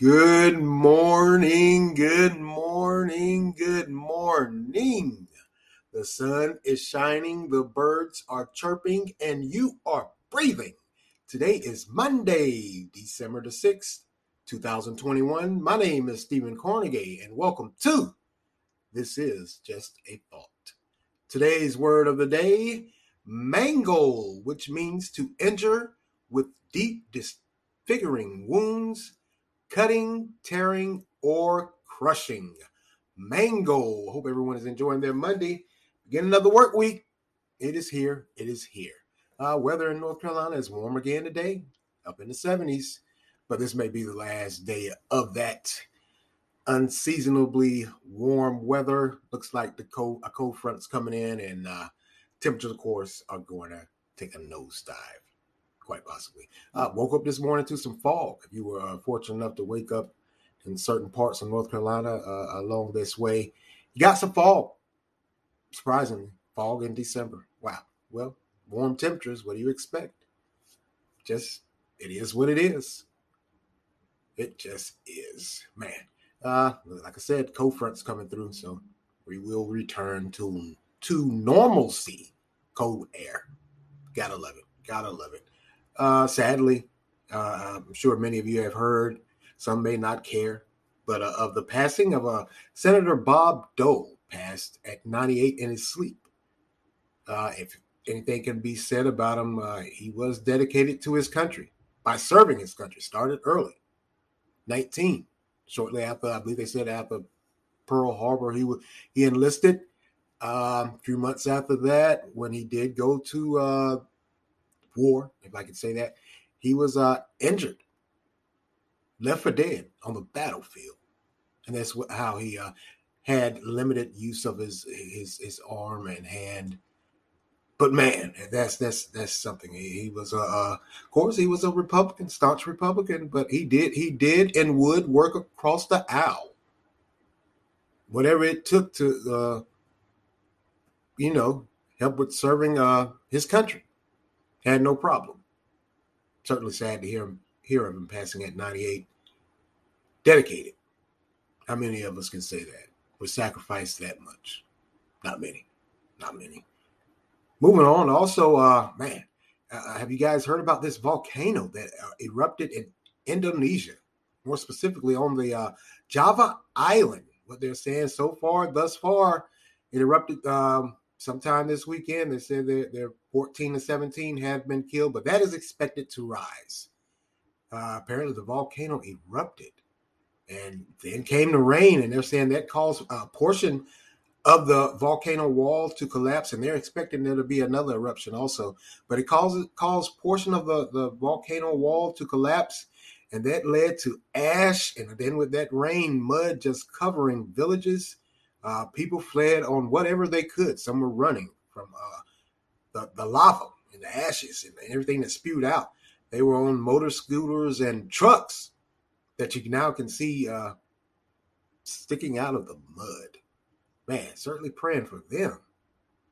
Good morning, good morning, good morning. The sun is shining, the birds are chirping, and you are breathing. Today is Monday, December the 6th, 2021. My name is Stephen Carnegie, and welcome to This is Just a Thought. Today's word of the day, mangle, which means to injure with deep disfiguring wounds cutting, tearing, or crushing. Mango. Hope everyone is enjoying their Monday. Begin another work week. It is here. It is here. Uh, weather in North Carolina is warm again today, up in the 70s, but this may be the last day of that unseasonably warm weather. Looks like the cold a cold front's coming in, and uh, temperatures, of course, are going to take a nosedive quite possibly. Uh, woke up this morning to some fog. If you were uh, fortunate enough to wake up in certain parts of North Carolina uh, along this way, you got some fog. Surprisingly, fog in December. Wow. Well, warm temperatures. What do you expect? Just it is what it is. It just is, man. Uh, like I said, cold front's coming through, so we will return to to normalcy. Cold air. Gotta love it. Gotta love it. Uh, sadly, uh, I'm sure many of you have heard, some may not care, but uh, of the passing of uh, Senator Bob Dole, passed at 98 in his sleep. Uh, if anything can be said about him, uh, he was dedicated to his country by serving his country. Started early, 19, shortly after I believe they said after Pearl Harbor, he was he enlisted. Um, a few months after that, when he did go to uh, war, if I could say that. He was uh, injured, left for dead on the battlefield, and that's how he uh, had limited use of his his his arm and hand. But man, that's that's that's something. He, he was a, uh, of course, he was a Republican, staunch Republican, but he did he did and would work across the aisle, whatever it took to, uh, you know, help with serving uh, his country. Had no problem. Certainly sad to hear him hear of him passing at 98. Dedicated. How many of us can say that? Would sacrifice that much? Not many. Not many. Moving on. Also, uh, man, uh, have you guys heard about this volcano that uh, erupted in Indonesia? More specifically, on the uh, Java Island. What they're saying so far, thus far, it erupted um, sometime this weekend. They said they're, they're 14 to 17 have been killed, but that is expected to rise. Uh, apparently, the volcano erupted, and then came the rain, and they're saying that caused a portion of the volcano wall to collapse, and they're expecting there to be another eruption also. But it caused caused portion of the, the volcano wall to collapse, and that led to ash, and then with that rain, mud just covering villages uh, people fled on whatever they could. Some were running from uh, the, the lava and the ashes and everything that spewed out. They were on motor scooters and trucks that you now can see uh, sticking out of the mud. Man, certainly praying for them.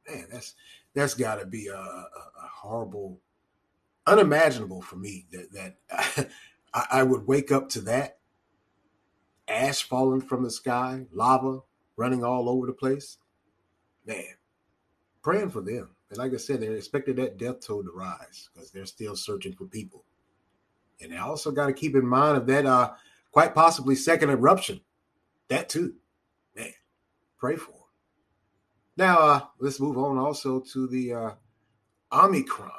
Man, that's that's got to be a, a, a, horrible, unimaginable for me that that I, I would wake up to that ash falling from the sky, lava running all over the place. Man, praying for them. And like I said, they're expecting that death toll to rise because they're still searching for people. And they also got to keep in mind of that uh quite possibly second eruption. That too. Man, pray for them. Now uh let's move on also to the uh Omicron.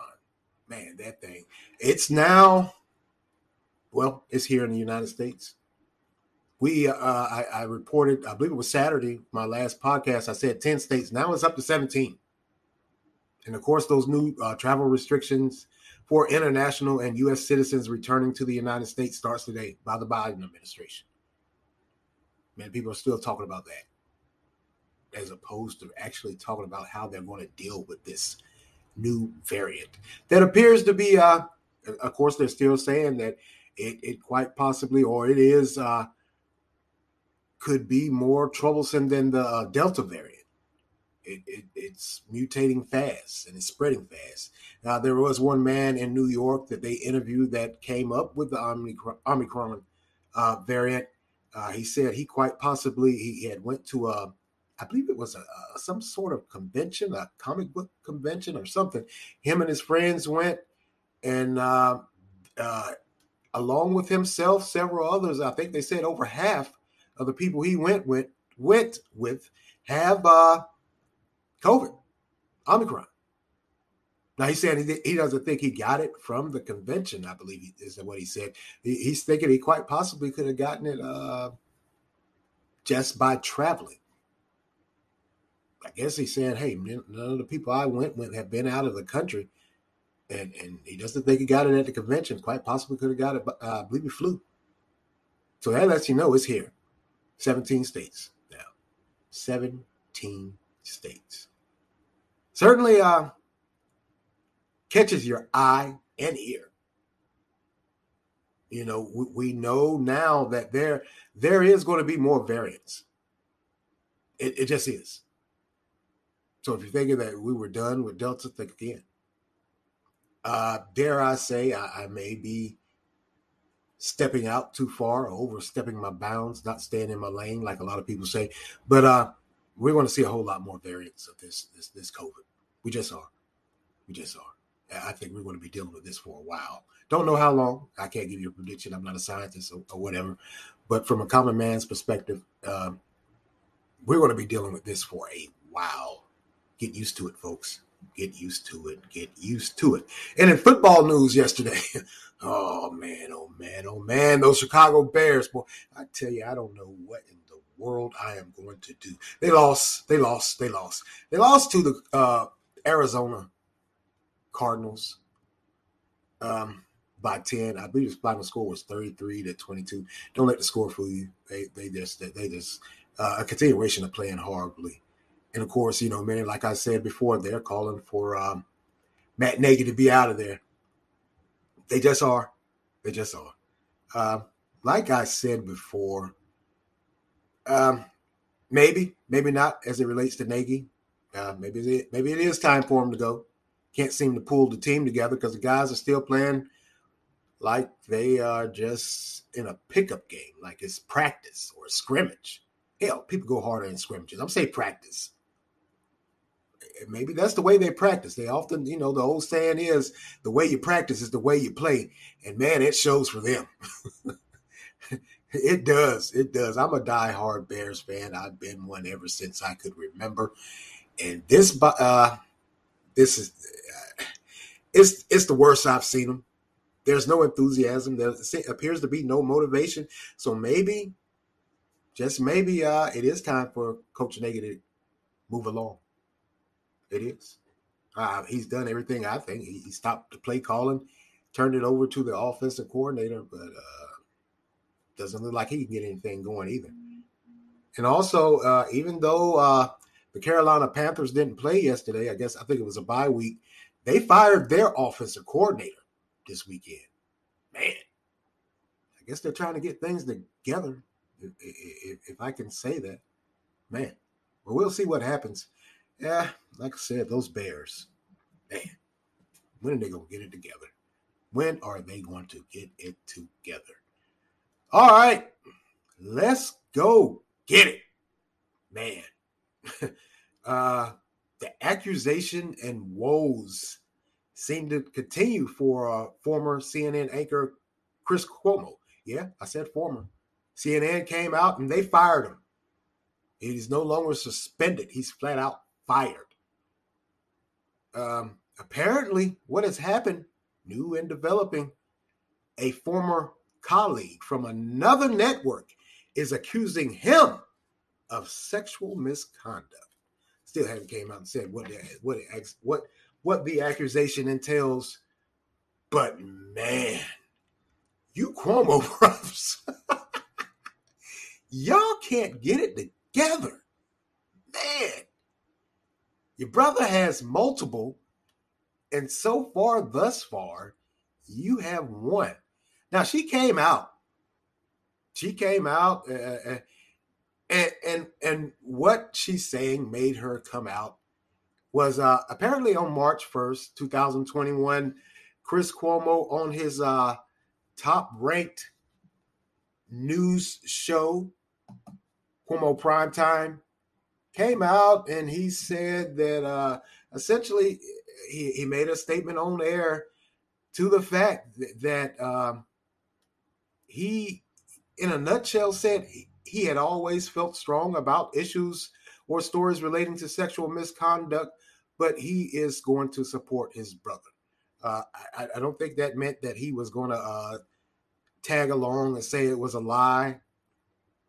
Man, that thing. It's now well, it's here in the United States we uh, I, I, reported i believe it was saturday my last podcast i said 10 states now it's up to 17 and of course those new uh, travel restrictions for international and u.s citizens returning to the united states starts today by the biden administration. Man people are still talking about that as opposed to actually talking about how they're going to deal with this new variant that appears to be uh of course they're still saying that it, it quite possibly or it is uh could be more troublesome than the uh, Delta variant. It, it, it's mutating fast and it's spreading fast. Now, there was one man in New York that they interviewed that came up with the Omicron, Omicron uh, variant. Uh, he said he quite possibly he had went to a, I believe it was a, a, some sort of convention, a comic book convention or something. Him and his friends went, and uh, uh, along with himself, several others. I think they said over half of the people he went with went with have uh, COVID, Omicron. Now he said he, he doesn't think he got it from the convention. I believe is what he said. He, he's thinking he quite possibly could have gotten it uh, just by traveling. I guess he's saying, "Hey, none of the people I went with have been out of the country." and and he doesn't think he got it at the convention. Quite possibly could have got it, but uh, I believe he flew. So that lets you know it's here. 17 states now. 17 states. Certainly uh, catches your eye and ear. You know, we, we know now that there there is going to be more variants. It, it just is. So if you're thinking that we were done with Delta, think again uh, dare I say, I, I, may be stepping out too far or overstepping my bounds, not staying in my lane, like a lot of people say. But uh, we're going to see a whole lot more variants of this this this COVID. We just are. We just are. I think we're going to be dealing with this for a while. Don't know how long. I can't give you a prediction. I'm not a scientist or, or whatever. But from a common man's perspective, um, we're going to be dealing with this for a while. Get used to it, folks. Get used to it. Get used to it. And in football news yesterday, oh man, oh man, oh man, those Chicago Bears, boy, I tell you, I don't know what in the world I am going to do. They lost, they lost, they lost. They lost to the uh, Arizona Cardinals um, by 10. I believe the final score was 33 to 22. Don't let the score fool you. They they just they just uh, a continuation of playing horribly. And of course, you know, many, like I said before, they're calling for um, Matt Nagy to be out of there. They just are. They just are. Uh, like I said before, um, maybe, maybe not as it relates to Nagy. Uh, maybe it, maybe it is time for him to go. Can't seem to pull the team together because the guys are still playing like they are just in a pickup game, like it's practice or scrimmage. Hell, people go harder in scrimmages. I'm saying practice maybe that's the way they practice. They often, you know, the old saying is the way you practice is the way you play. And man, it shows for them. it does. It does. I'm a die-hard Bears fan. I've been one ever since I could remember. And this, uh, this is, uh, it's it's the worst I've seen them. There's no enthusiasm. There appears to be no motivation. So maybe, just maybe, uh, it is time for Coach Nagy to move along. It is. Uh, he's done everything I think. He, he, stopped the play calling, turned it over to the offensive coordinator, but uh, doesn't look like he can get anything going either. And also, uh, even though uh, the Carolina Panthers didn't play yesterday, I guess I think it was a bye week, they fired their offensive coordinator this weekend. Man, I guess they're trying to get things together, if, if, if I can say that. Man, well, we'll see what happens yeah, like I said, those Bears, man, when are they going to get it together? When are they going to get it together? All right, let's go get it, man. uh, the accusation and woes seem to continue for uh, former CNN anchor Chris Cuomo. Yeah, I said former. CNN came out and they fired him. He's no longer suspended. He's flat out fired. Um, apparently, what has happened, new and developing, a former colleague from another network is accusing him of sexual misconduct. Still haven't came out and said what the, what what what the accusation entails, but man, you Cuomo profs, y'all can't get it together, man. Your brother has multiple, and so far, thus far, you have one. Now she came out. She came out, uh, uh, uh, and and and what she's saying made her come out was uh, apparently on March first, two thousand twenty one. Chris Cuomo on his uh, top ranked news show, Cuomo Primetime, came out and he said that uh, essentially he, he made a statement on air to the fact that, that um, he, in a nutshell, said he, had always felt strong about issues or stories relating to sexual misconduct, but he is going to support his brother. Uh, I, I, don't think that meant that he was going to uh, tag along and say it was a lie,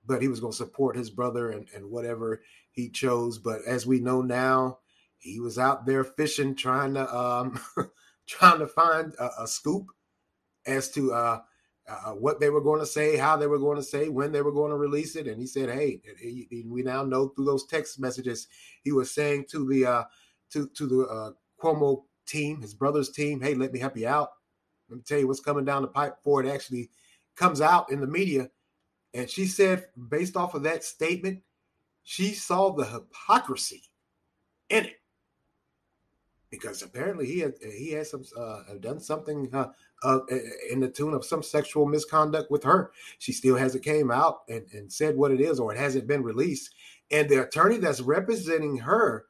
but he was going to support his brother and, and whatever he chose. But as we know now, he was out there fishing, trying to um, trying to find a, a scoop as to uh, uh, what they were going to say, how they were going to say, when they were going to release it. And he said, "Hey, we now know through those text messages he was saying to the uh, to to the uh, Cuomo team, his brother's team, hey, let me help you out. Let me tell you what's coming down the pipe before it actually comes out in the media." And she said, based off of that statement, she saw the hypocrisy in it because apparently he had he has some uh, done something uh, uh, in the tune of some sexual misconduct with her. She still hasn't came out and, and said what it is, or it hasn't been released. And the attorney that's representing her,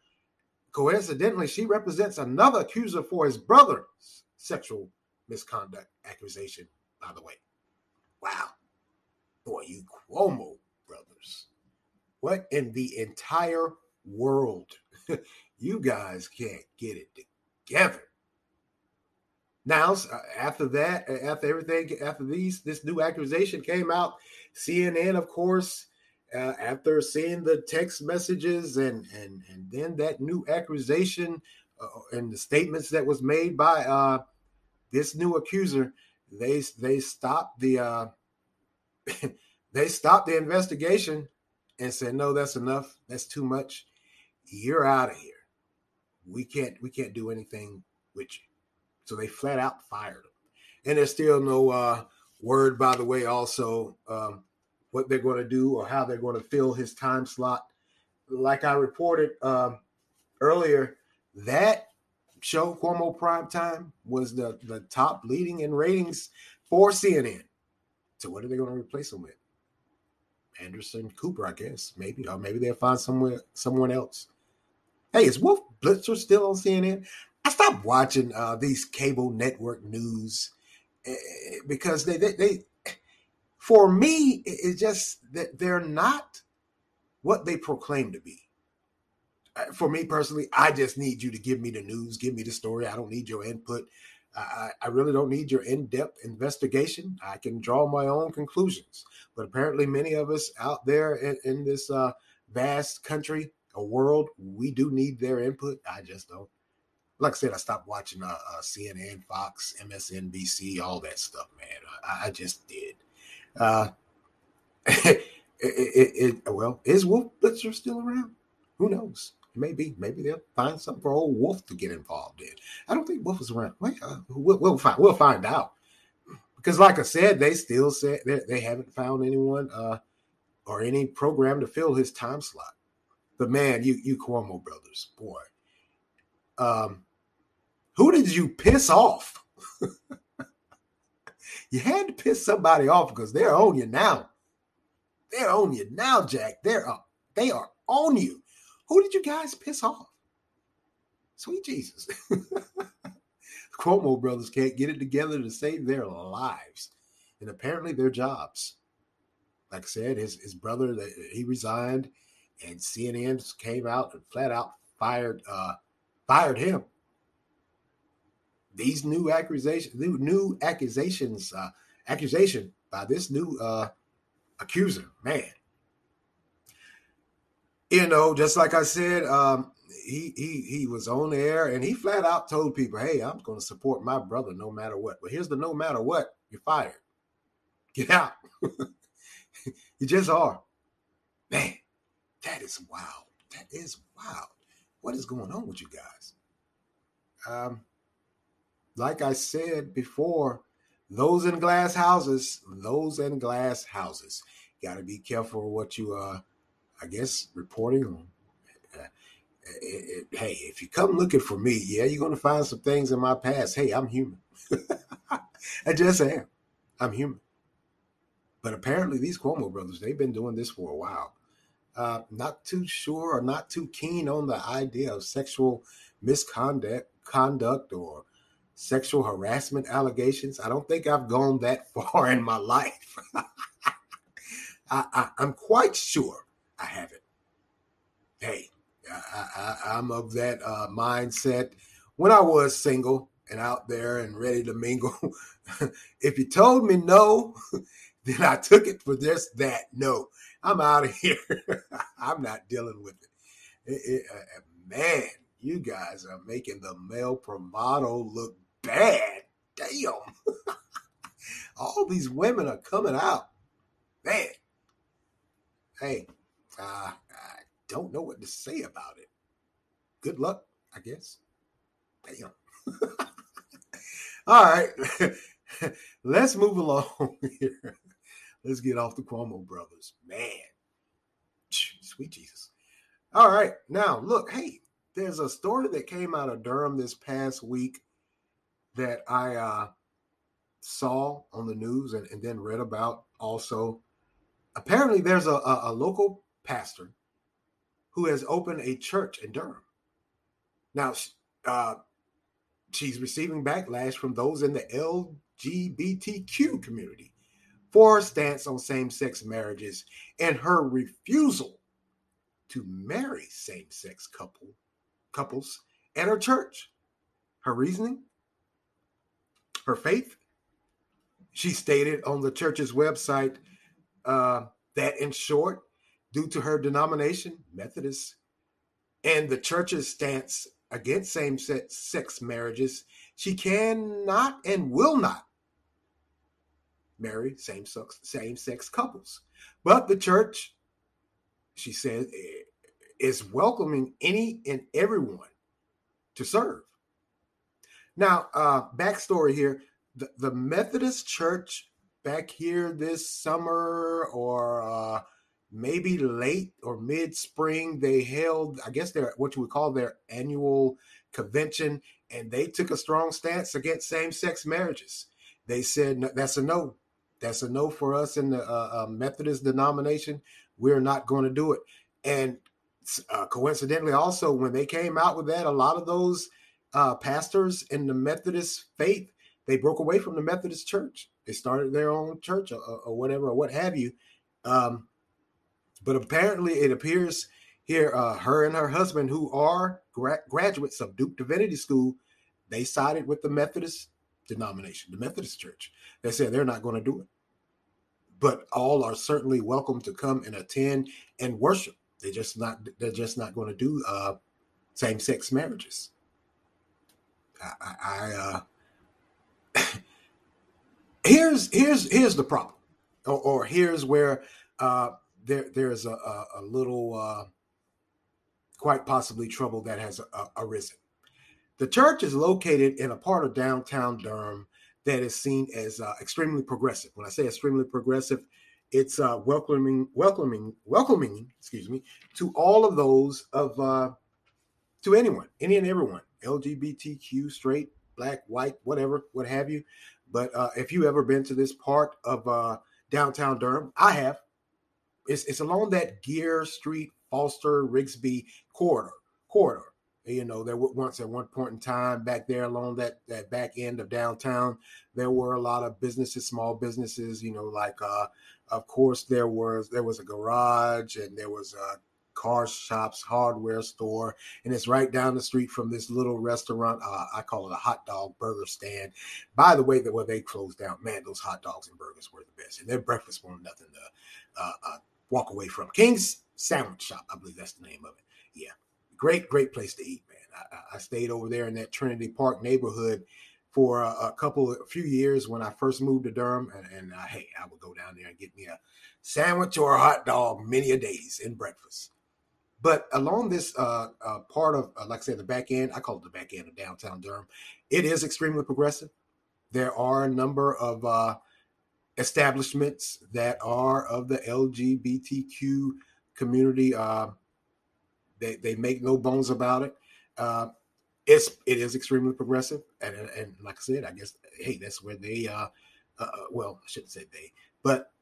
coincidentally, she represents another accuser for his brother's sexual misconduct accusation. By the way, wow, boy, you Cuomo brothers, what in the entire world? you guys can't get it together. Now, uh, after that, uh, after everything, after these, this new accusation came out, CNN, of course, uh, after seeing the text messages and and and then that new accusation uh, and the statements that was made by uh, this new accuser, they they stopped the uh, they stopped the investigation and said, "No, that's enough. That's too much. You're out of here." we can't we can't do anything with you. So they flat out fired him. And there's still no uh, word, by the way, also um, what they're going to do or how they're going to fill his time slot. Like I reported um, earlier, that show Cuomo Prime Time was the the top leading in ratings for CNN. So what are they going to replace him with? Anderson Cooper, I guess, maybe, or maybe they'll find somewhere someone else. Hey, is Wolf Blitzer still on CNN? I stopped watching uh, these cable network news uh, because they, they, they, for me, it's just that they're not what they proclaim to be. Uh, for me personally, I just need you to give me the news, give me the story. I don't need your input. I, I really don't need your in depth investigation. I can draw my own conclusions. But apparently, many of us out there in, in this uh, vast country a world we do need their input. I just don't. Like I said, I stopped watching uh, uh, CNN, Fox, MSNBC, all that stuff, man. I, I just did. Uh, it, it, it, well, is Wolf Blitzer still around? Who knows? Maybe, maybe they'll find something for old Wolf to get involved in. I don't think Wolf is around. Uh, we'll, we'll, find. We'll find out. Because, like I said, they still said they, they haven't found anyone uh, or any program to fill his time slot. But man, you you Cuomo brothers, boy. Um, who did you piss off? you had to piss somebody off because they're on you now. They're on you now, Jack. They're up. They are on you. Who did you guys piss off? Sweet Jesus. Cuomo brothers can't get it together to save their lives and apparently their jobs. Like I said, his, his brother, he resigned and CNN came out and flat out fired uh, fired him. These new accusations, new, new accusations, uh, accusation by this new uh, accuser, man. You know, just like I said, um, he he he was on the air and he flat out told people, "Hey, I'm going to support my brother no matter what." But here's the no matter what: you're fired. Get out. you just are, man. That is wild. That is wild. What is going on with you guys? Um, like I said before, those in glass houses, those in glass houses, got to be careful what you uh, I guess reporting on. Uh, it, it, hey, if you come looking for me, yeah, you're gonna find some things in my past. Hey, I'm human. I just am. I'm human. but apparently these Cuomo brothers, they've been doing this for a while. Uh, not too sure or not too keen on the idea of sexual misconduct conduct or sexual harassment allegations. I don't think I've gone that far in my life. I, am quite sure I haven't. Hey, I, am of that uh, mindset. When I was single and out there and ready to mingle, if you told me no, then I took it for just that. No, I'm out of here. I'm not dealing with it. it, it uh, man, you guys are making the male bravado look bad. Damn. All these women are coming out. Man. Hey, uh, I don't know what to say about it. Good luck, I guess. Damn. All right. Let's move along here. Let's get off the Cuomo brothers. Man. Sweet Jesus. All right. Now, look, hey, there's a story that came out of Durham this past week that I uh, saw on the news and, and, then read about also. Apparently, there's a, a, a local pastor who has opened a church in Durham. Now, uh, she's receiving backlash from those in the LGBTQ community for her stance on same sex marriages and her refusal to marry same sex couple couples at her church. Her reasoning, her faith. She stated on the church's website uh, that, in short, due to her denomination, Methodist, and the church's stance against same sex marriages, she cannot and will not marry same sex same sex couples. But the church, she said, is welcoming any and everyone to serve. Now, uh, backstory here the, the Methodist Church back here this summer or uh, maybe late or mid spring, they held, I guess, their what you would call their annual convention, and they took a strong stance against same sex marriages. They said that's a no. That's a no for us in the uh, uh, Methodist denomination. We're not going to do it. And uh, coincidentally, also when they came out with that, a lot of those uh, pastors in the Methodist faith they broke away from the Methodist Church. They started their own church or, or whatever or what have you. Um, but apparently, it appears here, uh, her and her husband, who are gra- graduates of Duke Divinity School, they sided with the Methodist denomination, the Methodist Church. They said they're not going to do it. But all are certainly welcome to come and attend and worship. They're just not. They're just not going to do uh, same-sex marriages. I, I uh, here's here's here's the problem, or, or here's where uh, there there's a, a, a little, uh, quite possibly trouble that has uh, arisen. The church is located in a part of downtown Durham that is seen as uh, extremely progressive. When I say extremely progressive, it's uh, welcoming, welcoming, welcoming, excuse me, to all of those of uh, to anyone, any and everyone, LGBTQ, straight, black, white, whatever, what have you. But uh, if you ever been to this part of uh, downtown Durham, I have. It's, it's along that Geer Street, Foster, Rigsbee corridor. Corridor. You know, there were once at one point in time back there along that that back end of downtown, there were a lot of businesses, small businesses. You know, like uh, of course there was there was a garage and there was a car shops, hardware store, and it's right down the street from this little restaurant. Uh, I call it a hot dog burger stand. By the way, that when they closed down, man, those hot dogs and burgers were the best, and their breakfast was nothing to uh, uh, walk away from. King's Sandwich Shop, I believe that's the name of it. Yeah, great, great place to eat, man. I, I stayed over there in that Trinity Park neighborhood for a, a couple, a few years when I first moved to Durham, and, and uh, hey, I would go down there and get me a sandwich or a hot dog many a days in breakfast. But along this uh, uh, part of, uh, like I said, the back end, I call it the back end of downtown Durham, it is extremely progressive. There are a number of uh, establishments that are of the LGBTQ community. Uh, they, they make no bones about it. Uh, it's it is extremely progressive, and, and, and like I said, I guess hey, that's where they uh, uh well, I shouldn't say they, but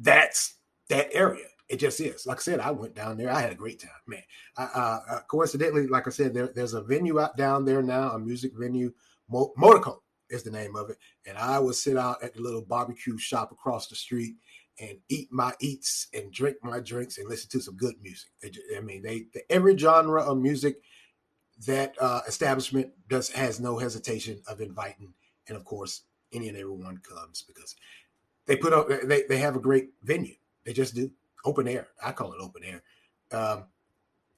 that's that area. It just is. Like I said, I went down there. I had a great time, man. Uh, uh, coincidentally, like I said, there, there's a venue out down there now, a music venue. Mo- Motorco is the name of it. And I would sit out at the little barbecue shop across the street and eat my eats and drink my drinks and listen to some good music. I mean, they, they, every genre of music that uh, establishment does has no hesitation of inviting, and of course, any and everyone comes because they put up they they have a great venue. They just do open air. I call it open air. Um,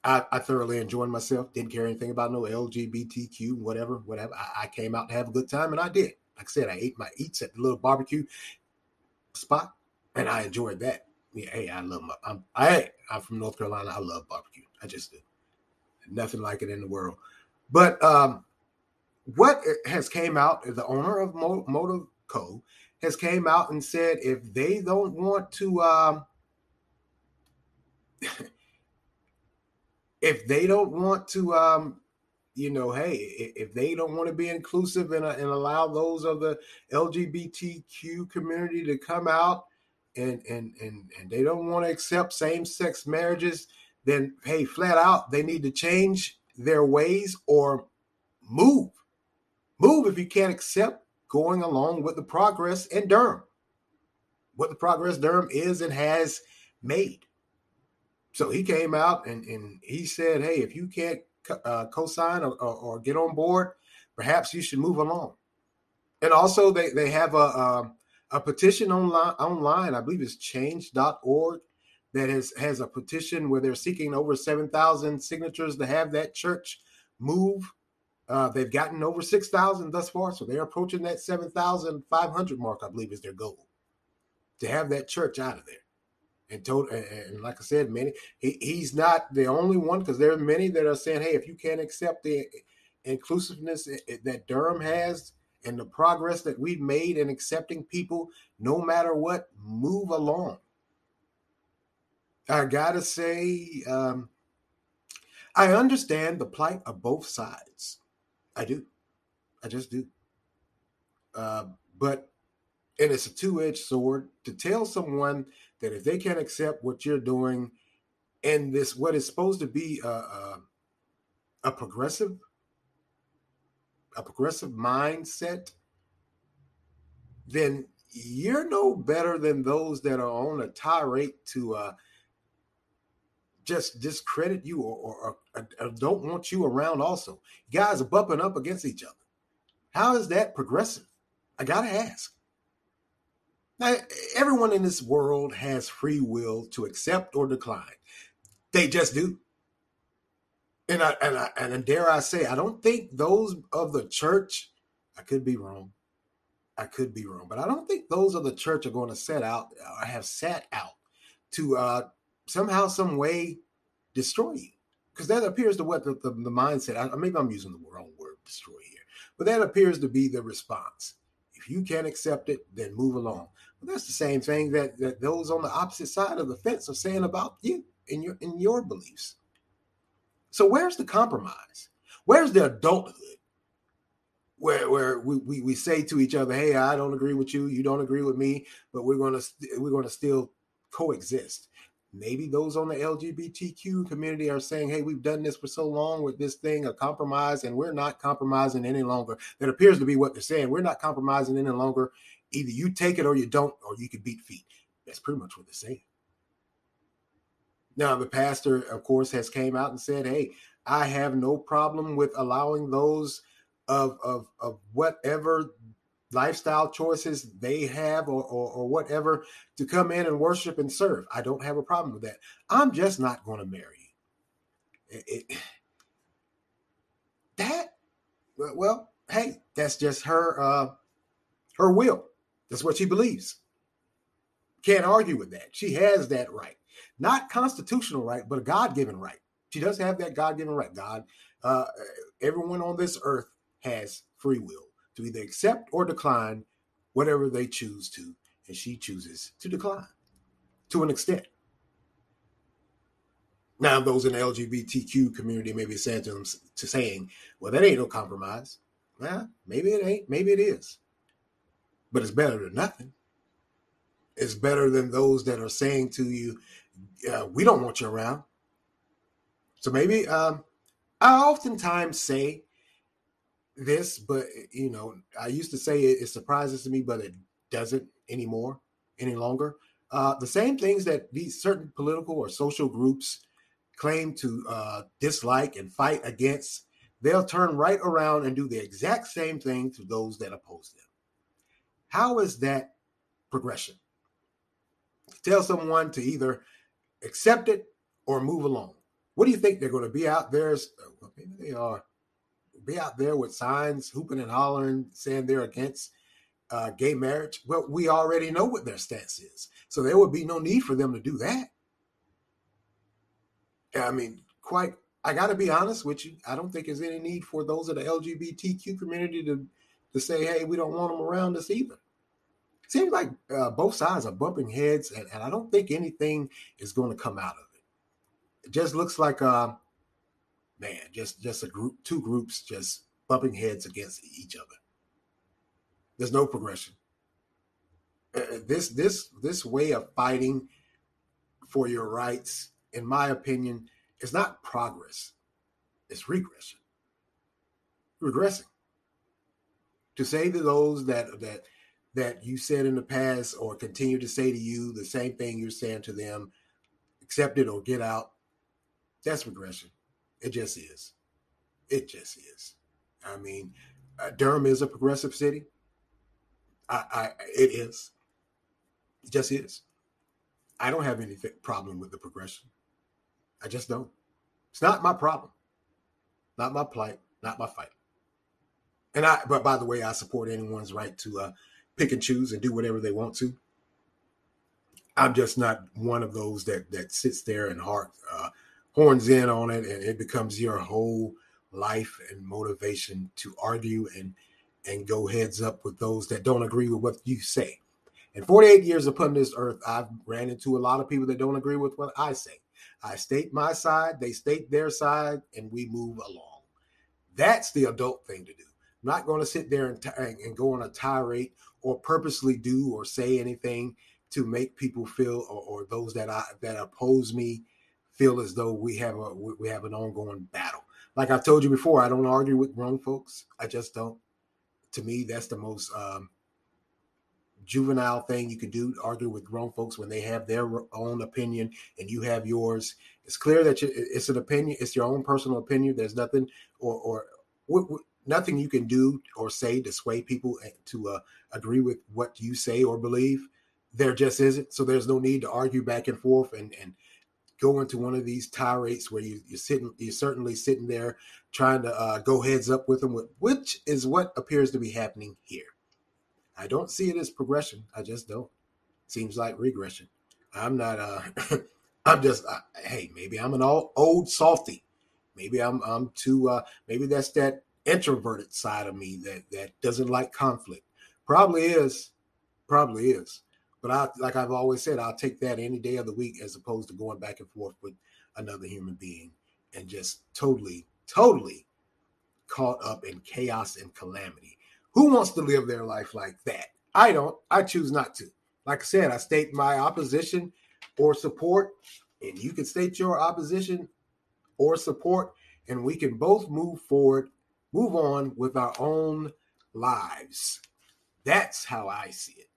I, I, thoroughly enjoyed myself. Didn't care anything about no LGBTQ, whatever, whatever. I, I, came out to have a good time, and I did. Like I said, I ate my eats at the little barbecue spot, and I enjoyed that. Yeah, hey, I love my. I'm I I'm from North Carolina. I love barbecue. I just do. Nothing like it in the world. But um, what has came out? The owner of Motor Co has came out and said if they don't want to um, if they don't want to um, you know hey if they don't want to be inclusive and, uh, and allow those of the lgbtq community to come out and and and, and they don't want to accept same-sex marriages then hey flat out they need to change their ways or move move if you can't accept going along with the progress in Durham, what the progress Durham is and has made. So he came out and, and he said, hey, if you can't uh, co-sign or, or, or, get on board, perhaps you should move along. And also they, they have a, a, um, a petition online, online, I believe it's change.org, that has, has a petition where they're seeking over 7,000 signatures to have that church move uh, they've gotten over 6,000 thus far, so they're approaching that 7,500 mark, I believe, is their goal to have that church out of there. And told, and, like I said, many he, he's not the only one because there are many that are saying, "Hey, if you can't accept the inclusiveness that Durham has and the progress that we've made in accepting people, no matter what, move along." I gotta say, um, I understand the plight of both sides. I do. I just do. Uh, but and it's a two-edged sword to tell someone that if they can't accept what you're doing and this what is supposed to be a, a, a progressive a progressive mindset then you're no better than those that are on a tirade to uh, just discredit you or, or, or, or don't want you around also. guys are bumping up against each other. How is that progressive? I got to ask. Now, everyone in this world has free will to accept or decline. They just do. And I, and I, and dare I say, I don't think those of the church, I could be wrong. I could be wrong, but I don't think those of the church are going to set out or have sat out to uh, somehow, some way destroy you. Because that appears to what the, the, the mindset, I, maybe I'm using the wrong word, destroy here, but that appears to be the response. You can't accept it, then move along. That's the same thing that, that those on the opposite side of the fence are saying about you and your in your beliefs. So where's the compromise? Where's the adulthood? Where, where we, we, we say to each other, hey, I don't agree with you, you don't agree with me, but we're gonna we're gonna still coexist maybe those on the LGBTQ community are saying, hey, we've done this for so long with this thing, a compromise, and we're not compromising any longer. That appears to be what they're saying. We're not compromising any longer. Either you take it or you don't, or you can beat feet. That's pretty much what they're saying. Now, the pastor, of course, has came out and said, hey, I have no problem with allowing those of, of, of whatever lifestyle choices they have or, or, or, whatever to come in and worship and serve. I don't have a problem with that. I'm just not going to marry. It, it, that, well, hey, that's just her uh, her will. That's what she believes. Can't argue with that. She has that right, not constitutional right, but a God given right. She does have that God given right. God, uh, everyone on this earth has free will to either accept or decline whatever they choose to, and she chooses to decline to an extent. Now, those in the LGBTQ community may be saying to them to saying, "Well, that ain't no compromise." Well, maybe it ain't. Maybe it is, but it's better than nothing. It's better than those that are saying to you, "We don't want you around." So maybe um, I oftentimes say this, but you know, I used to say it, it surprises me, but it doesn't anymore, any longer. Uh, the same things that these certain political or social groups claim to uh, dislike and fight against, they'll turn right around and do the exact same thing to those that oppose them. How is that progression? Tell someone to either accept it or move along. What do you think they're going to be out there? Well, maybe they are be out there with signs, hooping and hollering, saying they're against uh, gay marriage. Well, we already know what their stance is, so there would be no need for them to do that. I mean, quite. I got to be honest with you. I don't think there's any need for those of the LGBTQ community to to say, "Hey, we don't want them around us either." Seems like uh, both sides are bumping heads, and, and I don't think anything is going to come out of it. It just looks like uh, man, just just a group, two groups just bumping heads against each other. There's no progression. Uh, uh, this this this way of fighting for your rights, in my opinion, is not progress. It's regression. Regressing. To say to those that that that you said in the past or continue to say to you the same thing you're saying to them, accept it or get out, that's regression. It just is. It just is. I mean, uh, Durham is a progressive city. I, I, it is. It just is. I don't have any problem with the progression. I just don't. It's not my problem. Not my plight. Not my fight. And I, but by the way, I support anyone's right to uh, pick and choose and do whatever they want to. I'm just not one of those that that sits there and heart uh, horns in on it and it becomes your whole life and motivation to argue and and go heads up with those that don't agree with what you say. In 48 years upon this earth, I've ran into a lot of people that don't agree with what I say. I state my side, they state their side, and we move along. That's the adult thing to do. I'm not going to sit there and, t- and go on a tirade or purposely do or say anything to make people feel or, or those that I that oppose me feel as though we have a we have an ongoing battle. Like I've told you before, I don't argue with grown folks. I just don't. To me, that's the most um, juvenile thing you could do. Argue with grown folks when they have their own opinion and you have yours. It's clear that you, it's an opinion. It's your own personal opinion. There's nothing or or w- w- nothing you can do or say to sway people eh, to uh, agree with what you say or believe. There just isn't. So there's no need to argue back and forth and and go into one of these tirades where you, you're sitting, you're certainly sitting there trying to uh, go heads up with them, which is what appears to be happening here. I don't see it as progression. I just don't. Seems like regression. I'm not. Uh, I'm just. Uh, hey, maybe I'm an old, old softy. Maybe I'm. I'm too. Uh, maybe that's that introverted side of me that that doesn't like conflict. Probably is. Probably is. But I, like I've always said, I'll take that any day of the week as opposed to going back and forth with another human being and just totally, totally caught up in chaos and calamity. Who wants to live their life like that? I don't. I choose not to. Like I said, I state my opposition or support, and you can state your opposition or support, and we can both move forward, move on with our own lives. That's how I see it.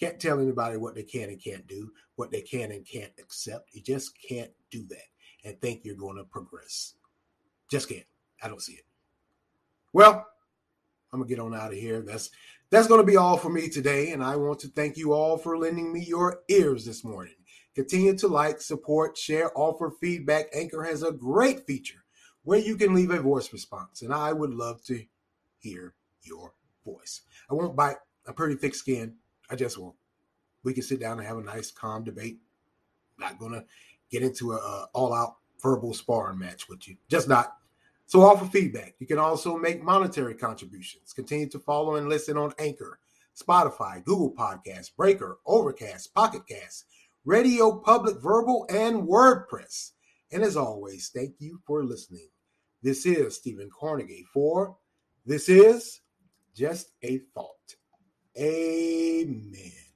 Can't tell anybody what they can and can't do, what they can and can't accept. You just can't do that and think you're going to progress. Just can't. I don't see it. Well, I'm gonna get on out of here. That's that's gonna be all for me today, and I want to thank you all for lending me your ears this morning. Continue to like, support, share, offer feedback. Anchor has a great feature where you can leave a voice response, and I would love to hear your voice. I won't bite. I'm pretty thick skinned. I just won't. We can sit down and have a nice, calm debate. Not gonna get into a, a all-out verbal sparring match with you. Just not. So offer feedback. You can also make monetary contributions. Continue to follow and listen on Anchor, Spotify, Google Podcasts, Breaker, Overcast, Pocket Cast, Radio Public Verbal, and WordPress. And as always, thank you for listening. This is Stephen Carnegie for This is Just a Thought. Amen.